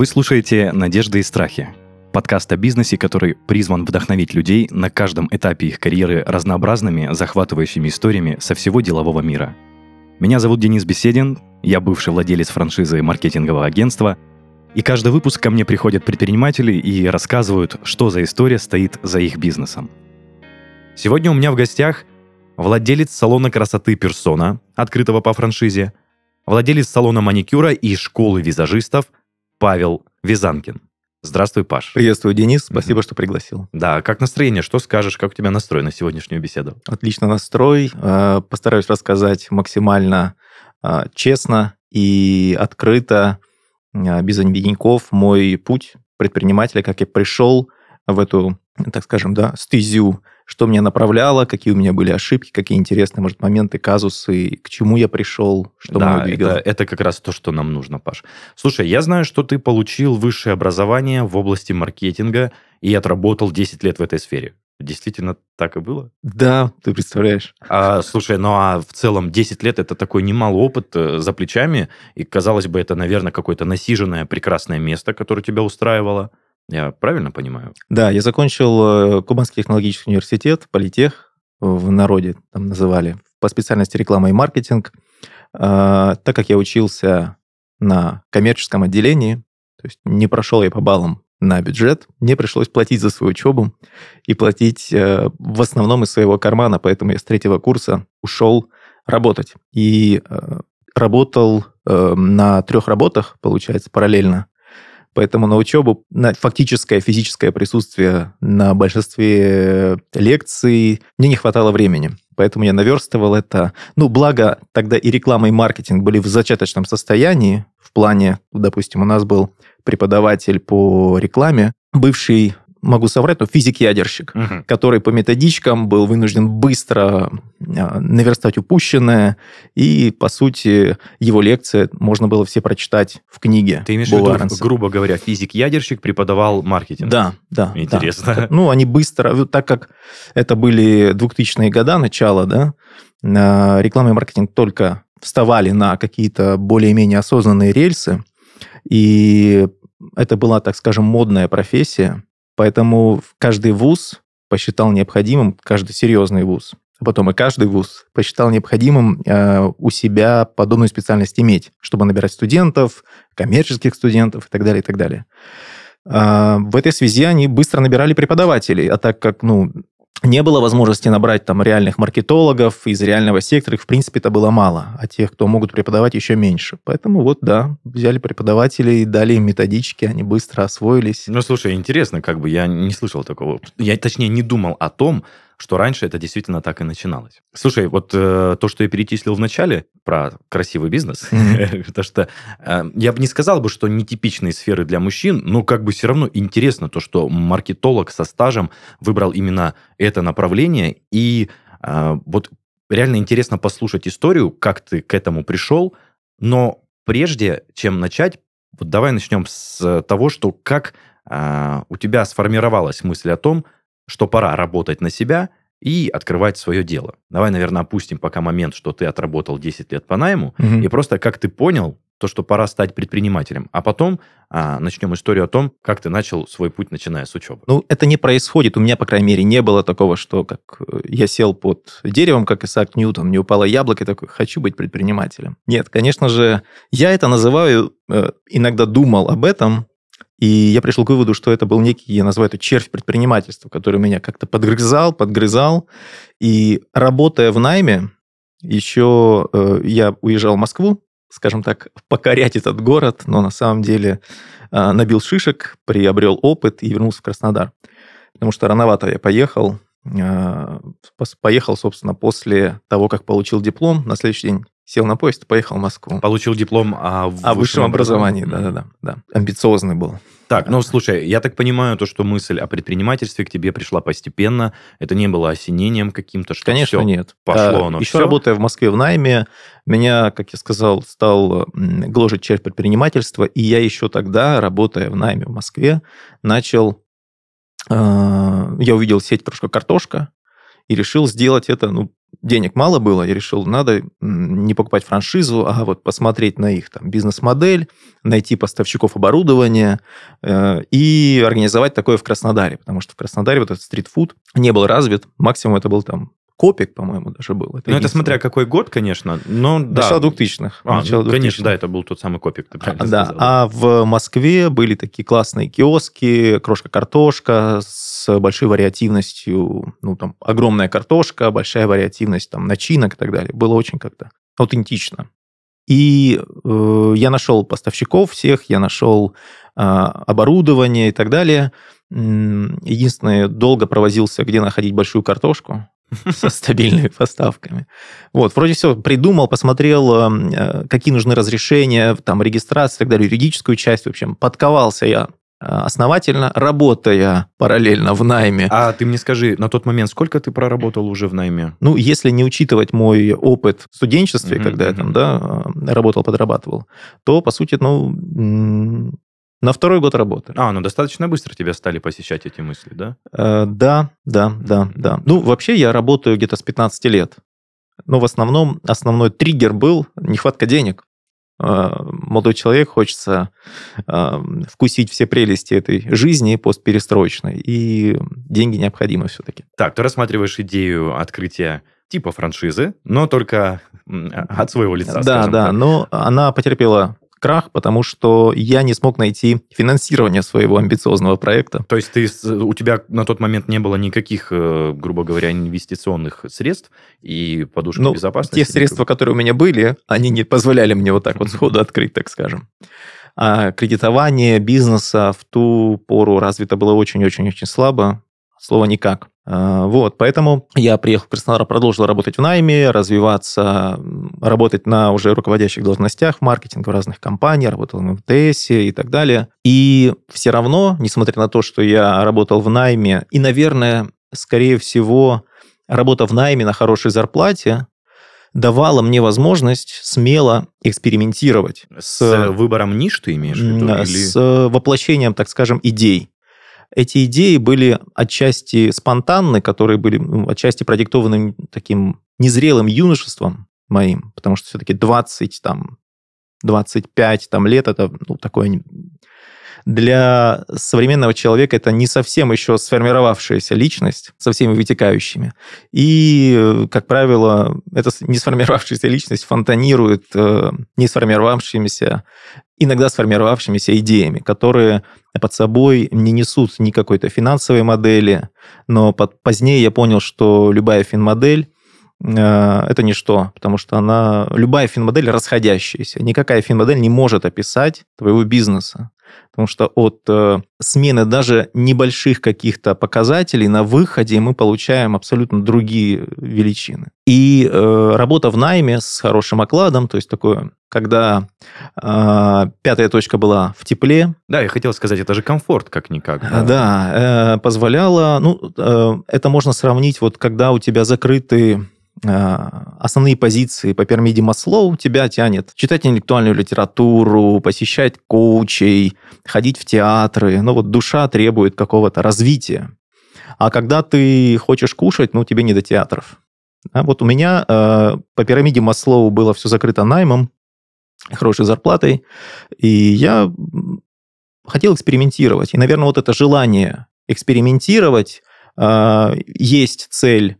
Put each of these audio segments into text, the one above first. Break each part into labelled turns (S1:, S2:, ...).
S1: Вы слушаете «Надежды и страхи» – подкаст о бизнесе, который призван вдохновить людей на каждом этапе их карьеры разнообразными, захватывающими историями со всего делового мира. Меня зовут Денис Беседин, я бывший владелец франшизы маркетингового агентства, и каждый выпуск ко мне приходят предприниматели и рассказывают, что за история стоит за их бизнесом. Сегодня у меня в гостях владелец салона красоты «Персона», открытого по франшизе, владелец салона маникюра и школы визажистов – Павел Визанкин. Здравствуй, Паш.
S2: Приветствую, Денис. Спасибо, что пригласил.
S1: Да, как настроение? Что скажешь? Как у тебя настрой на сегодняшнюю беседу?
S2: Отлично настрой. Э, постараюсь рассказать максимально э, честно и открыто, э, без обиняков, мой путь предпринимателя, как я пришел в эту, так скажем, да, стезю что меня направляло, какие у меня были ошибки, какие интересные, может, моменты, казусы, к чему я пришел, что
S1: да, двигало. Это, это как раз то, что нам нужно, Паш. Слушай, я знаю, что ты получил высшее образование в области маркетинга и отработал 10 лет в этой сфере. Действительно так и было?
S2: Да, ты представляешь.
S1: А, слушай, ну а в целом 10 лет это такой немалый опыт э, за плечами, и казалось бы, это, наверное, какое-то насиженное прекрасное место, которое тебя устраивало. Я правильно понимаю?
S2: Да, я закончил э, Кубанский технологический университет, политех в народе там называли, по специальности реклама и маркетинг. А, так как я учился на коммерческом отделении, то есть не прошел я по баллам на бюджет, мне пришлось платить за свою учебу и платить э, в основном из своего кармана, поэтому я с третьего курса ушел работать. И э, работал на трех работах, получается, параллельно. Поэтому на учебу, на фактическое физическое присутствие на большинстве лекций мне не хватало времени. Поэтому я наверстывал это. Ну, благо, тогда и реклама, и маркетинг были в зачаточном состоянии. В плане, допустим, у нас был преподаватель по рекламе, бывший могу соврать, но физик-ядерщик, угу. который по методичкам был вынужден быстро а, наверстать упущенное, и, по сути, его лекции можно было все прочитать в книге.
S1: Ты имеешь в виду, грубо говоря, физик-ядерщик преподавал маркетинг?
S2: Да, да.
S1: Интересно.
S2: Да. Ну, они быстро, так как это были 2000-е годы, начало, да, а, реклама и маркетинг только вставали на какие-то более-менее осознанные рельсы, и это была, так скажем, модная профессия, Поэтому каждый вуз посчитал необходимым, каждый серьезный вуз, а потом и каждый вуз посчитал необходимым э, у себя подобную специальность иметь, чтобы набирать студентов, коммерческих студентов и так далее, и так далее. Э, в этой связи они быстро набирали преподавателей, а так как ну, не было возможности набрать там реальных маркетологов из реального сектора, их в принципе это было мало, а тех, кто могут преподавать, еще меньше. Поэтому вот, да, взяли преподавателей, дали им методички, они быстро освоились.
S1: Ну, слушай, интересно, как бы я не слышал такого. Я, точнее, не думал о том, что раньше это действительно так и начиналось. Слушай, вот э, то, что я перечислил в начале про красивый бизнес, потому что э, я бы не сказал бы, что нетипичные сферы для мужчин, но как бы все равно интересно то, что маркетолог со стажем выбрал именно это направление, и э, вот реально интересно послушать историю, как ты к этому пришел, но прежде чем начать, вот давай начнем с того, что как э, у тебя сформировалась мысль о том, что пора работать на себя и открывать свое дело. Давай, наверное, опустим пока момент, что ты отработал 10 лет по найму, угу. и просто как ты понял то, что пора стать предпринимателем. А потом а, начнем историю о том, как ты начал свой путь, начиная с учебы.
S2: Ну, это не происходит. У меня, по крайней мере, не было такого, что как э, я сел под деревом, как Исаак Ньютон, мне упало яблоко, и такой, хочу быть предпринимателем. Нет, конечно же, я это называю, э, иногда думал об этом, и я пришел к выводу, что это был некий, я называю это червь предпринимательства, который меня как-то подгрызал, подгрызал. И работая в найме, еще э, я уезжал в Москву, скажем так, покорять этот город, но на самом деле э, набил шишек, приобрел опыт и вернулся в Краснодар. Потому что рановато я поехал, э, поехал, собственно, после того, как получил диплом, на следующий день сел на поезд и поехал в Москву.
S1: Получил диплом о,
S2: высшем, о высшем образовании. Да-да-да. Да. Амбициозный был.
S1: Так, ну слушай, я так понимаю, то, что мысль о предпринимательстве к тебе пришла постепенно, это не было осенением каким-то, что
S2: Конечно,
S1: все
S2: нет.
S1: пошло, оно
S2: Еще
S1: все.
S2: работая в Москве в найме, меня, как я сказал, стал гложить часть предпринимательства, и я еще тогда, работая в найме в Москве, начал... Э, я увидел сеть «Трошка картошка», и решил сделать это, ну, денег мало было, я решил, надо не покупать франшизу, а вот посмотреть на их там бизнес-модель, найти поставщиков оборудования э, и организовать такое в Краснодаре, потому что в Краснодаре вот этот стритфуд не был развит, максимум это был там Копик, по-моему, даже был.
S1: Это ну, это смотря какой год, конечно, но
S2: Начало да. 2000-х.
S1: А,
S2: начало
S1: ну, 2000-х. конечно, да, это был тот самый Копик,
S2: ты правильно а, сказал. Да, а в Москве были такие классные киоски, крошка-картошка с большой вариативностью, ну, там, огромная картошка, большая вариативность там начинок и так далее. Было очень как-то аутентично. И э, я нашел поставщиков всех, я нашел э, оборудование и так далее. Единственное, долго провозился, где находить большую картошку со стабильными поставками. Вот, вроде все придумал, посмотрел, эм, э, какие нужны разрешения, там, регистрация и так далее, юридическую часть, в общем, подковался я э, основательно, работая параллельно в найме.
S1: А ты мне скажи, на тот момент сколько ты проработал уже в найме?
S2: Ну, если не учитывать мой опыт в студенчестве, mm-hmm. когда я там, да, э, работал, подрабатывал, то, по сути, ну, на второй год работы.
S1: А, ну достаточно быстро тебя стали посещать эти мысли, да?
S2: Э, да, да, да, да. Ну, вообще я работаю где-то с 15 лет. Но в основном основной триггер был нехватка денег. Э, молодой человек хочется э, вкусить все прелести этой жизни постперестроечной, и деньги необходимы все-таки.
S1: Так, ты рассматриваешь идею открытия типа франшизы, но только от своего лица.
S2: Да, да,
S1: так.
S2: но она потерпела крах, потому что я не смог найти финансирование своего амбициозного проекта.
S1: То есть ты, у тебя на тот момент не было никаких, э, грубо говоря, инвестиционных средств и подушки ну, безопасности?
S2: Те средства, которые у меня были, они не позволяли мне вот так вот сходу открыть, так скажем. А кредитование бизнеса в ту пору развито было очень-очень-очень слабо, слово никак. А, вот, поэтому я приехал в Краснодар, продолжил работать в найме, развиваться, работать на уже руководящих должностях в маркетинге в разных компаниях, работал в МТС и так далее. И все равно, несмотря на то, что я работал в найме, и, наверное, скорее всего, работа в найме на хорошей зарплате давала мне возможность смело экспериментировать.
S1: С, с выбором ниш ты имеешь в виду?
S2: С или... воплощением, так скажем, идей эти идеи были отчасти спонтанны, которые были ну, отчасти продиктованы таким незрелым юношеством моим, потому что все-таки 20, там, 25 там, лет это ну, такое для современного человека это не совсем еще сформировавшаяся личность со всеми вытекающими. И, как правило, эта не сформировавшаяся личность фонтанирует э, не сформировавшимися, иногда сформировавшимися идеями, которые под собой не несут ни какой-то финансовой модели, но под, позднее я понял, что любая финмодель э, это ничто, потому что она, любая финмодель расходящаяся. Никакая финмодель не может описать твоего бизнеса. Потому что от э, смены даже небольших каких-то показателей на выходе мы получаем абсолютно другие величины. И э, работа в найме с хорошим окладом, то есть такое, когда э, пятая точка была в тепле.
S1: Да, я хотел сказать, это же комфорт как-никак.
S2: Да, да э, позволяла, ну, э, это можно сравнить, вот когда у тебя закрыты основные позиции по пирамиде Маслоу тебя тянет читать интеллектуальную литературу, посещать коучей, ходить в театры. Ну вот душа требует какого-то развития. А когда ты хочешь кушать, ну тебе не до театров. А вот у меня э, по пирамиде Маслоу было все закрыто наймом, хорошей зарплатой, и я хотел экспериментировать. И, наверное, вот это желание экспериментировать, э, есть цель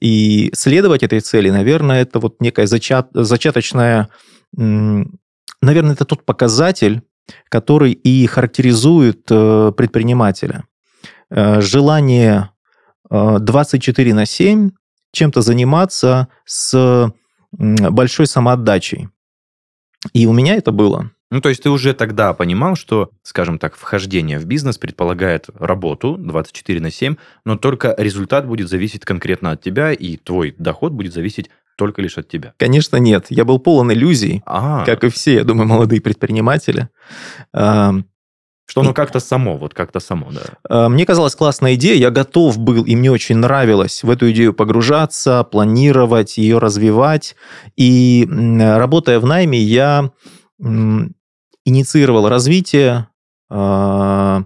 S2: и следовать этой цели, наверное, это вот некая зачат, зачаточная, наверное, это тот показатель, который и характеризует э, предпринимателя. Э, желание 24 э, на 7 чем-то заниматься с большой самоотдачей. И у меня это было.
S1: Ну, то есть ты уже тогда понимал, что, скажем так, вхождение в бизнес предполагает работу 24 на 7, но только результат будет зависеть конкретно от тебя, и твой доход будет зависеть только лишь от тебя.
S2: Конечно, нет. Я был полон иллюзий, А-а-а. как и все, я думаю, молодые предприниматели.
S1: Что оно как-то само, вот как-то само, да.
S2: А, мне казалась классная идея, я готов был, и мне очень нравилось в эту идею погружаться, планировать, ее развивать. И работая в найме, я инициировал развитие, а,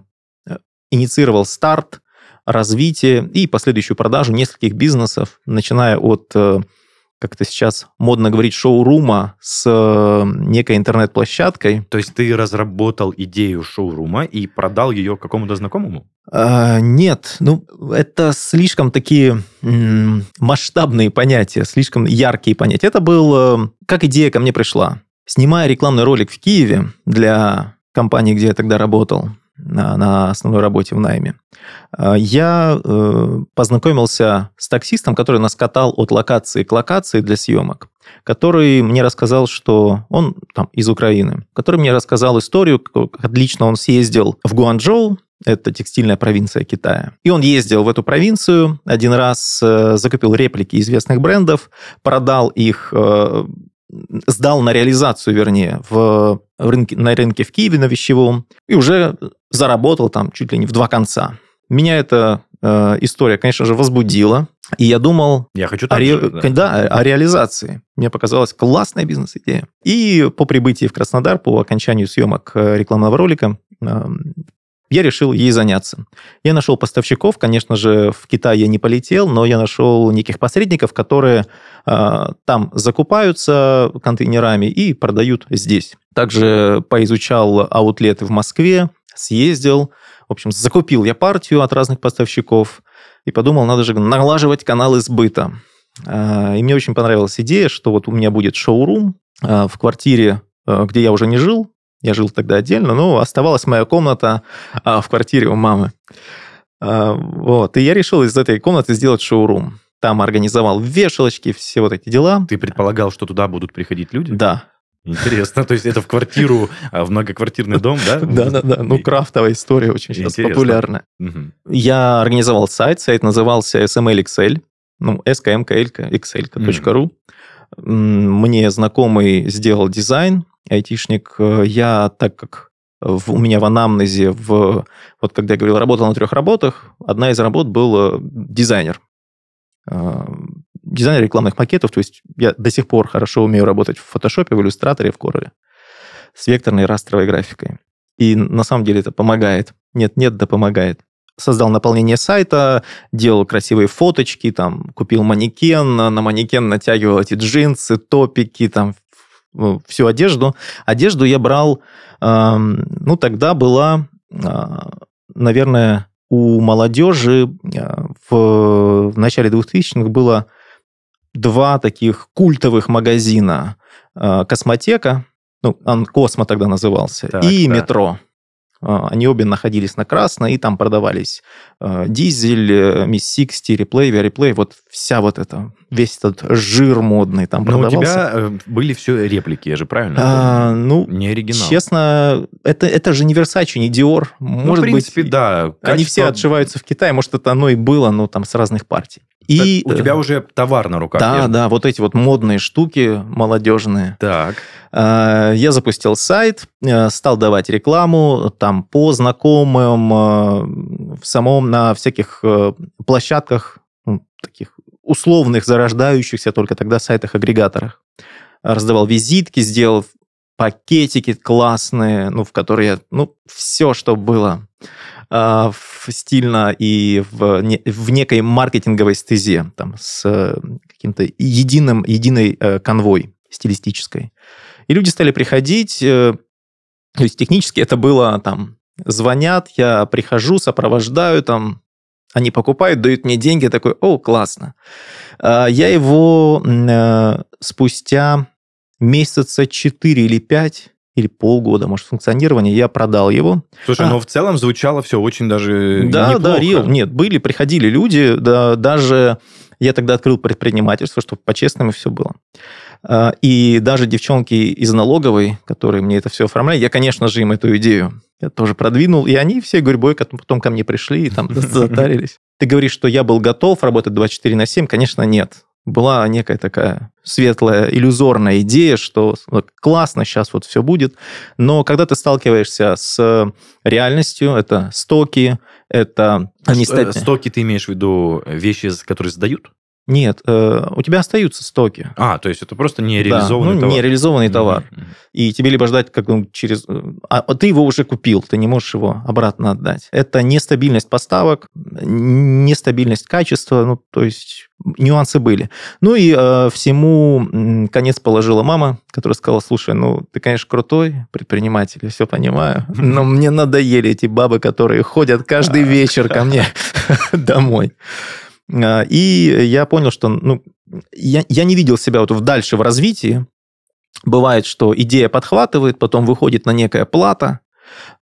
S2: инициировал старт, развитие и последующую продажу нескольких бизнесов, начиная от э, как это сейчас модно говорить, шоурума с э, некой интернет-площадкой.
S1: То есть ты разработал идею шоурума и продал ее какому-то знакомому?
S2: А, нет, ну это слишком такие масштабные понятия, слишком яркие понятия. Это был, э, как идея ко мне пришла. Снимая рекламный ролик в Киеве для компании, где я тогда работал, на, на основной работе в найме, э, я э, познакомился с таксистом, который нас катал от локации к локации для съемок, который мне рассказал, что он там из Украины, который мне рассказал историю, как отлично он съездил в Гуанчжоу, это текстильная провинция Китая. И он ездил в эту провинцию, один раз э, закупил реплики известных брендов, продал их сдал на реализацию, вернее, в, в рынке, на рынке в Киеве на вещевом и уже заработал там чуть ли не в два конца. Меня эта э, история, конечно же, возбудила, и я думал
S1: я хочу
S2: о, ре...
S1: же,
S2: да. Да, о реализации. Мне показалась классная бизнес-идея. И по прибытии в Краснодар, по окончанию съемок рекламного ролика, э, я решил ей заняться. Я нашел поставщиков, конечно же, в Китай я не полетел, но я нашел неких посредников, которые э, там закупаются контейнерами и продают здесь. Также поизучал аутлеты в Москве, съездил, в общем, закупил я партию от разных поставщиков и подумал, надо же налаживать каналы сбыта. Э, и мне очень понравилась идея, что вот у меня будет шоурум э, в квартире, э, где я уже не жил, я жил тогда отдельно, но оставалась моя комната а, в квартире у мамы. А, вот. И я решил из этой комнаты сделать шоурум. Там организовал вешалочки, все вот эти дела.
S1: Ты предполагал, что туда будут приходить люди?
S2: Да.
S1: Интересно, то есть это в квартиру, а, в многоквартирный дом, да?
S2: Да-да-да, ну крафтовая история очень сейчас популярна. Я организовал сайт, сайт назывался SML ну, skmkl.xl.ru. Мне знакомый сделал дизайн, айтишник. Э, я, так как в, у меня в анамнезе, в, вот когда я говорил, работал на трех работах, одна из работ был э, дизайнер. Э, дизайнер рекламных макетов, то есть я до сих пор хорошо умею работать в фотошопе, в иллюстраторе, в коре с векторной растровой графикой. И на самом деле это помогает. Нет, нет, да помогает создал наполнение сайта, делал красивые фоточки, там, купил манекен, на манекен натягивал эти джинсы, топики, там, всю одежду. Одежду я брал, ну, тогда была, а, наверное, у молодежи а, в, в начале 2000-х было два таких культовых магазина. А, Космотека, ну, он Космо тогда назывался, так, и так. Метро. А, они обе находились на Красной, и там продавались э, Diesel, э, Miss Sixty, Replay, Replay, вот вся вот эта, весь этот жир модный там Но продавался.
S1: у тебя э, были все реплики, я же правильно
S2: а, Ну,
S1: не оригинал.
S2: Честно, это, это же не Versace, не Dior.
S1: Ну, может в принципе, быть, да.
S2: Качество... Они все отшиваются в Китае, может, это оно и было, но там с разных партий.
S1: И так у тебя уже товар на руках.
S2: Да, верно? да, вот эти вот модные штуки молодежные.
S1: Так.
S2: А, я запустил сайт, э, стал давать рекламу там по знакомым, э, в самом на всяких э, площадках ну, таких условных, зарождающихся только тогда сайтах-агрегаторах. Раздавал визитки, сделал пакетики классные, ну, в которые ну, все, что было э, стильно и в, не, в некой маркетинговой стезе, там, с э, каким-то единым, единой э, конвой стилистической. И люди стали приходить, э, то есть технически это было там, звонят, я прихожу, сопровождаю, там, они покупают, дают мне деньги, такой, о, классно. Э, я его спустя месяца 4 или 5 или полгода, может, функционирования, я продал его.
S1: Слушай, а. но в целом звучало все очень даже
S2: Да,
S1: неплохо.
S2: да, real. Нет, были, приходили люди, да, даже я тогда открыл предпринимательство, чтобы по-честному все было. А, и даже девчонки из налоговой, которые мне это все оформляли, я, конечно же, им эту идею я тоже продвинул, и они все гурьбой потом ко мне пришли и там затарились. Ты говоришь, что я был готов работать 24 на 7? Конечно, нет была некая такая светлая, иллюзорная идея, что классно, сейчас вот все будет. Но когда ты сталкиваешься с реальностью, это стоки, это...
S1: Они Стоки ты имеешь в виду вещи, которые сдают?
S2: Нет, э, у тебя остаются стоки.
S1: А, то есть это просто нереализованный
S2: да, ну,
S1: товар.
S2: нереализованный товар.
S1: Мгм.
S2: И тебе либо ждать, как он через... А ты его уже купил, ты не можешь его обратно отдать. Это нестабильность поставок, нестабильность качества, ну, то есть нюансы были. Ну и э, всему конец положила мама, которая сказала, слушай, ну, ты, конечно, крутой предприниматель, я все понимаю, но мне надоели эти бабы, которые ходят каждый вечер ко мне домой. А, И я понял, что ну, я, я не видел себя вот в дальше в развитии. Бывает, что идея подхватывает, потом выходит на некая плата,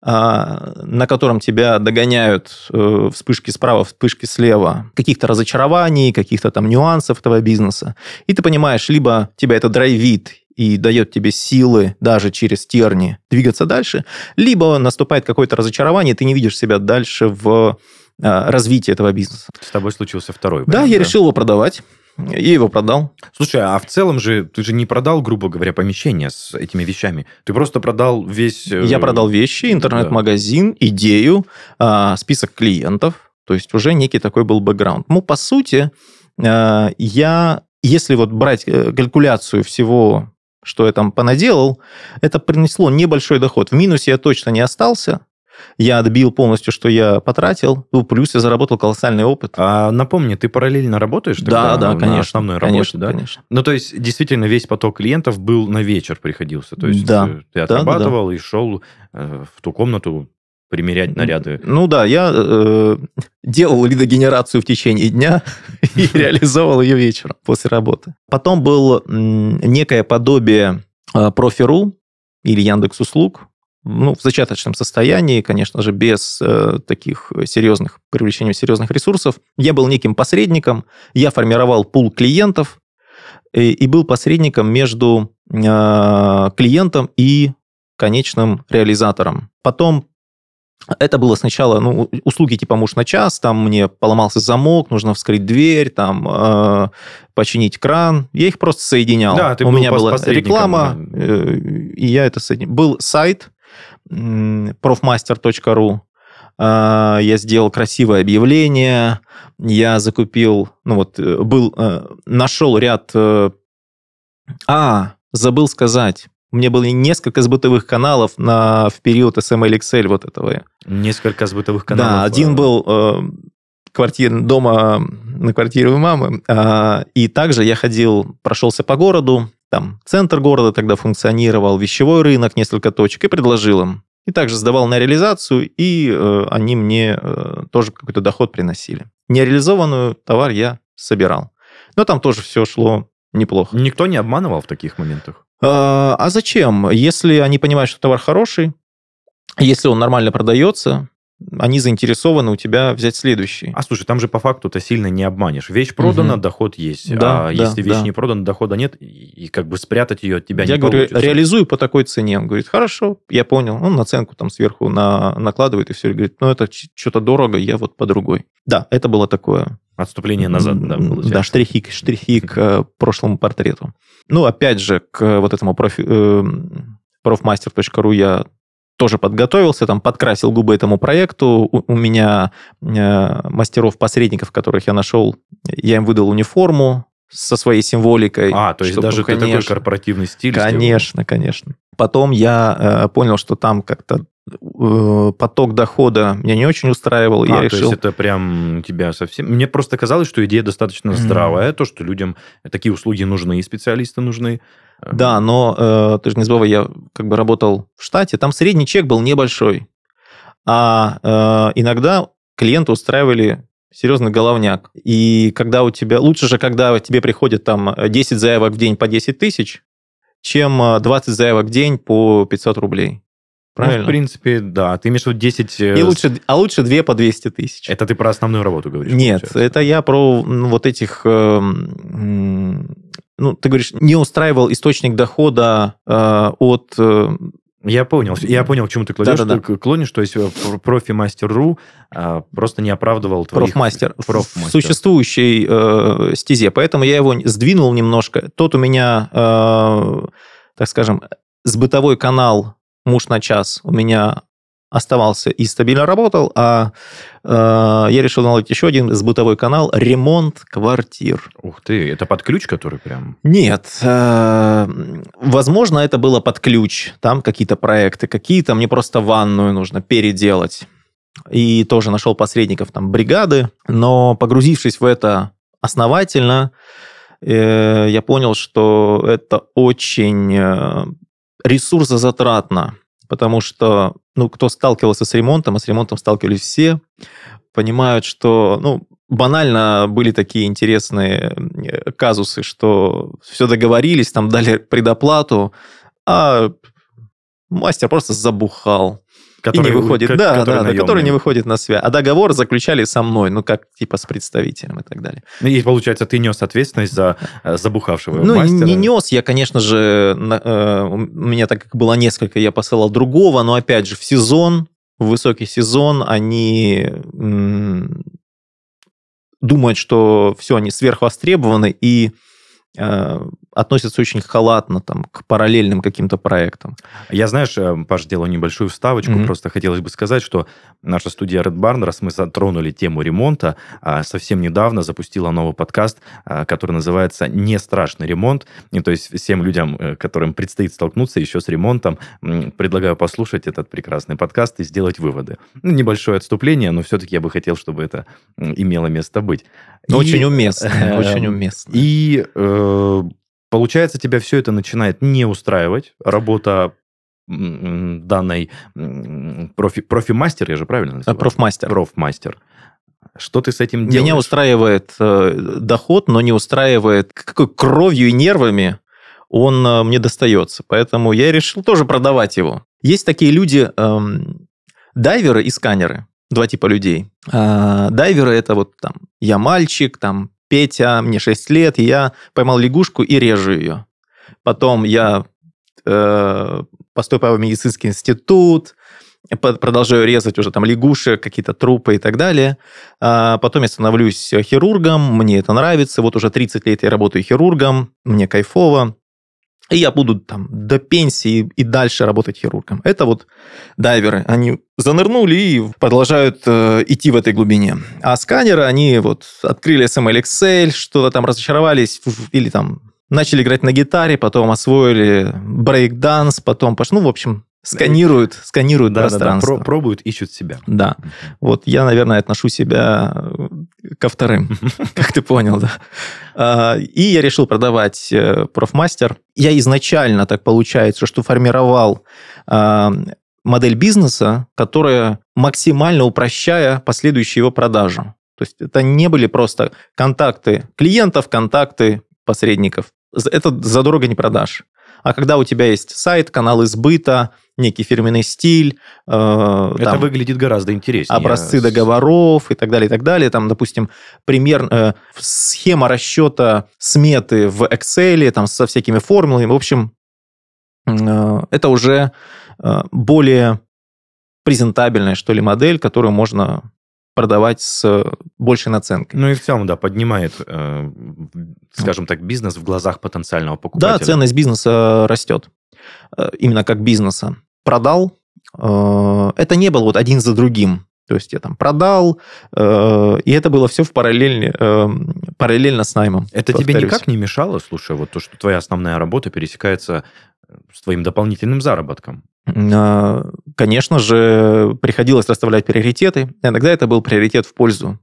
S2: а, на котором тебя догоняют э, вспышки справа, вспышки слева, каких-то разочарований, каких-то там нюансов этого бизнеса. И ты понимаешь, либо тебя это драйвит и дает тебе силы даже через терни двигаться дальше, либо наступает какое-то разочарование, ты не видишь себя дальше в а, развитии этого бизнеса.
S1: С тобой случился второй
S2: Да,
S1: вариант,
S2: я решил его продавать. Я его продал.
S1: Слушай, а в целом же ты же не продал, грубо говоря, помещение с этими вещами. Ты просто продал весь... э,
S2: Я продал вещи, интернет-магазин, идею, а, список клиентов. То есть уже некий такой был бэкграунд. Ну, по сути, а, я, если вот брать э, калькуляцию всего, что я там понаделал, это принесло небольшой доход. В минусе я точно не остался. Я отбил полностью, что я потратил. Ну, плюс я заработал колоссальный опыт.
S1: А напомни, ты параллельно работаешь
S2: да, да,
S1: на
S2: конечно.
S1: основной работе,
S2: конечно,
S1: да?
S2: конечно.
S1: Ну, то есть, действительно, весь поток клиентов был на вечер приходился. То есть,
S2: Да.
S1: э, ты
S2: да, да.
S1: отрабатывал и шел э, в ту комнату примерять наряды.
S2: Ну да, я э, делал лидогенерацию в течение дня и реализовал ее вечером после работы. Потом был некое подобие э, Профи.ру или Яндекс Услуг, ну, в зачаточном состоянии, конечно же, без э, таких серьезных, привлечения серьезных ресурсов. Я был неким посредником, я формировал пул клиентов и, и был посредником между э, клиентом и конечным реализатором. Потом это было сначала, ну, услуги типа муж на час, там мне поломался замок, нужно вскрыть дверь, там э, починить кран. Я их просто соединял.
S1: Да, ты
S2: У
S1: был
S2: меня была реклама, э, и я это соединял. Был сайт profmaster.ru, э, я сделал красивое объявление, я закупил, ну вот, э, был, э, нашел ряд... э, А, забыл сказать. У меня было несколько сбытовых каналов на, в период SML Excel вот этого.
S1: Несколько сбытовых каналов.
S2: Да, один был э, квартир, дома на квартире у мамы. а, и также я ходил, прошелся по городу, там центр города тогда функционировал, вещевой рынок, несколько точек, и предложил им. И также сдавал на реализацию, и э, они мне э, тоже какой-то доход приносили. Нереализованную товар я собирал. Но там тоже все шло неплохо.
S1: Никто не обманывал в таких моментах.
S2: А а зачем? Если они понимают, что товар хороший, если он нормально продается, они заинтересованы у тебя взять следующий.
S1: А слушай, там же по факту-то сильно не обманешь. Вещь продана,
S2: Мгм.
S1: доход есть.
S2: Да,
S1: а
S2: да,
S1: если вещь
S2: да.
S1: не продана, дохода нет, и, и как бы спрятать ее от тебя
S2: я
S1: не
S2: говорю,
S1: получится.
S2: реализую по такой цене. Он говорит, хорошо, я понял. Он наценку там сверху на, накладывает и все. И говорит, ну это что-то дорого, я вот по другой. Да, это было такое.
S1: Отступление назад, да, получается.
S2: Да, штрихи, к- штрихи к э, прошлому портрету. Ну, опять же, к вот этому профи, э, profmaster.ru я тоже подготовился, там подкрасил губы этому проекту. У, у меня э, мастеров-посредников, которых я нашел, я им выдал униформу со своей символикой.
S1: А, то есть
S2: чтобы,
S1: даже
S2: ну,
S1: ты такой
S2: конечно.
S1: корпоративный стиль. сделал.
S2: Конечно, конечно. Потом я э, понял, что там как-то э, поток дохода меня не очень устраивал.
S1: А,
S2: я
S1: то
S2: решил...
S1: есть это прям тебя совсем... Мне просто казалось, что идея достаточно здравая, то, что людям такие услуги нужны, и специалисты нужны.
S2: Да, но э, ты же не забывай, я как бы работал в штате, там средний чек был небольшой. А э, иногда клиенты устраивали серьезный головняк. И когда у тебя... Лучше же, когда тебе приходит там 10 заявок в день по 10 тысяч, чем э, 20 заявок в день по 500 рублей.
S1: Ну,
S2: Правильно?
S1: в принципе, да. Ты имеешь в виду 10... э,
S2: И лучше, а лучше 2 по 200 тысяч.
S1: Это ты про основную работу говоришь?
S2: Нет,
S1: получается?
S2: это я про ну, вот этих... э, ну, ты говоришь, не устраивал источник дохода э, от... э,
S1: Я понял, я понял, к чему ты кладешь,
S2: Да-да-да.
S1: ты клонишь, то есть э, пр- профи-мастер.ру а, просто не оправдывал твоих...
S2: профмастер, в
S1: Профмастер.
S2: существующей э, стезе. Поэтому я его сдвинул немножко. Тот у меня, э, так скажем, с бытовой канал «Муж на час» у меня оставался и стабильно работал, а э, я решил наладить еще один сбытовой канал «Ремонт квартир».
S1: Ух ты, это под ключ, который прям...
S2: Нет, э, возможно, это было под ключ. Там какие-то проекты, какие-то мне просто ванную нужно переделать. И тоже нашел посредников, там, бригады, но погрузившись в это основательно, э, я понял, что это очень э, ресурсозатратно потому что, ну, кто сталкивался с ремонтом, а с ремонтом сталкивались все, понимают, что, ну, банально были такие интересные э, казусы, что все договорились, там дали предоплату, а мастер просто забухал который, и не выходит. Как, да, который да, да, который не выходит на связь. А договор заключали со мной, ну, как типа с представителем и так далее.
S1: Ну, и получается, ты нес ответственность за э, забухавшего
S2: ну,
S1: мастера?
S2: Ну, не нес, я, конечно же, э, у меня так как было несколько, я посылал другого, но, опять же, в сезон, в высокий сезон, они думают, что все, они сверхвостребованы, и Э, относятся очень халатно там, к параллельным каким-то проектам.
S1: Я, знаешь, э, Паш, делаю небольшую вставочку. Mm-hmm. Просто хотелось бы сказать, что наша студия Red Barn, раз мы затронули тему ремонта, а, совсем недавно запустила новый подкаст, а, который называется «Не страшный ремонт». И, то есть всем людям, э, которым предстоит столкнуться еще с ремонтом, предлагаю послушать этот прекрасный подкаст и сделать выводы. Ну, небольшое отступление, но все-таки я бы хотел, чтобы это имело место быть.
S2: И, очень уместно, очень уместно.
S1: И получается, тебя все это начинает не устраивать. Работа данной профи, профи-мастер, я же правильно называю?
S2: Профмастер.
S1: Профмастер. Что ты с этим делаешь?
S2: Меня устраивает э, доход, но не устраивает, какой кровью и нервами он э, мне достается. Поэтому я решил тоже продавать его. Есть такие люди, э, дайверы и сканеры. Два типа людей. Э, дайверы это вот там я мальчик, там Петя, мне 6 лет, я поймал лягушку и режу ее. Потом я э, поступаю в медицинский институт, продолжаю резать уже там лягушек, какие-то трупы и так далее. А потом я становлюсь хирургом, мне это нравится. Вот уже 30 лет я работаю хирургом, мне кайфово и я буду там до пенсии и дальше работать хирургом. Это вот дайверы. Они занырнули и продолжают э, идти в этой глубине. А сканеры, они вот открыли SML Excel, что-то там разочаровались или там начали играть на гитаре, потом освоили брейк-данс, потом пошли, ну, в общем, сканируют, сканируют да, пространство. Да,
S1: да, пробуют, ищут себя.
S2: Да. Вот я, наверное, отношу себя ко вторым, как ты понял, да. А, и я решил продавать э, профмастер. Я изначально, так получается, что формировал а, модель бизнеса, которая максимально упрощая последующие его продажи. То есть это не были просто контакты клиентов, контакты посредников. Это задорого не продашь. А когда у тебя есть сайт, канал избыта, некий фирменный стиль.
S1: Э, Это там, выглядит гораздо интереснее.
S2: Образцы договоров и так далее, и так далее. Там, допустим, пример, э, схема расчета сметы в Excel, там, со всякими формулами. В общем, э, это уже э, более презентабельная, что ли, модель, которую можно продавать с большей наценкой.
S1: Ну и в целом, да, поднимает, э, скажем так, бизнес в глазах потенциального покупателя.
S2: Да, ценность бизнеса растет. Э, именно как бизнеса продал, э, это не было вот один за другим. То есть я там продал, э, и это было все в параллельно, э, параллельно с наймом.
S1: Это повторюсь. тебе никак не мешало, слушай, вот то, что твоя основная работа пересекается с твоим дополнительным заработком?
S2: Конечно же, приходилось расставлять приоритеты. Иногда это был приоритет в пользу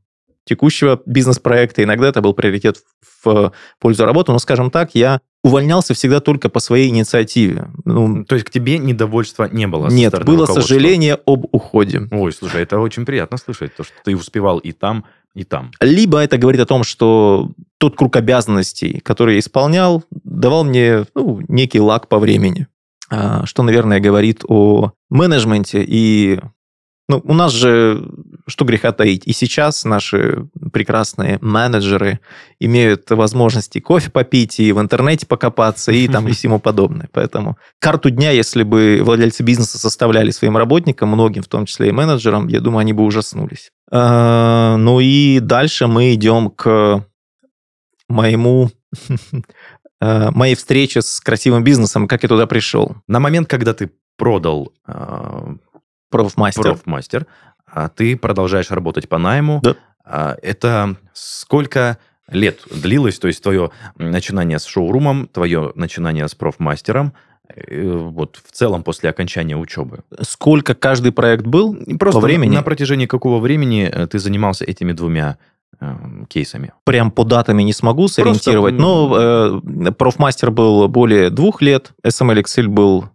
S2: текущего бизнес-проекта, иногда это был приоритет в пользу работы, но, скажем так, я увольнялся всегда только по своей инициативе.
S1: Ну, То есть к тебе недовольства не было?
S2: Нет, было сожаление об уходе.
S1: Ой, слушай, это очень приятно слышать, то, что ты успевал и там, и там.
S2: Либо это говорит о том, что тот круг обязанностей, который я исполнял, давал мне ну, некий лак по времени. А, что, наверное, говорит о менеджменте и ну, у нас же, что греха таить, и сейчас наши прекрасные менеджеры имеют возможности кофе попить, и в интернете покопаться, и там и всему подобное. Поэтому карту дня, если бы владельцы бизнеса составляли своим работникам, многим, в том числе и менеджерам, я думаю, они бы ужаснулись. А, ну и дальше мы идем к моему а, моей встрече с красивым бизнесом, как я туда пришел.
S1: На момент, когда ты продал а,
S2: Профмастер.
S1: профмастер, а ты продолжаешь работать по найму.
S2: Да.
S1: А, Это сколько лет длилось, то есть твое начинание с шоурумом, твое начинание с профмастером, э, вот в целом после окончания учебы?
S2: Сколько каждый проект был?
S1: Просто
S2: По времени?
S1: на протяжении какого времени э, ты занимался этими двумя э, кейсами?
S2: Прям по датами не смогу сориентировать,
S1: м,
S2: но э, профмастер был более двух лет, SML Excel был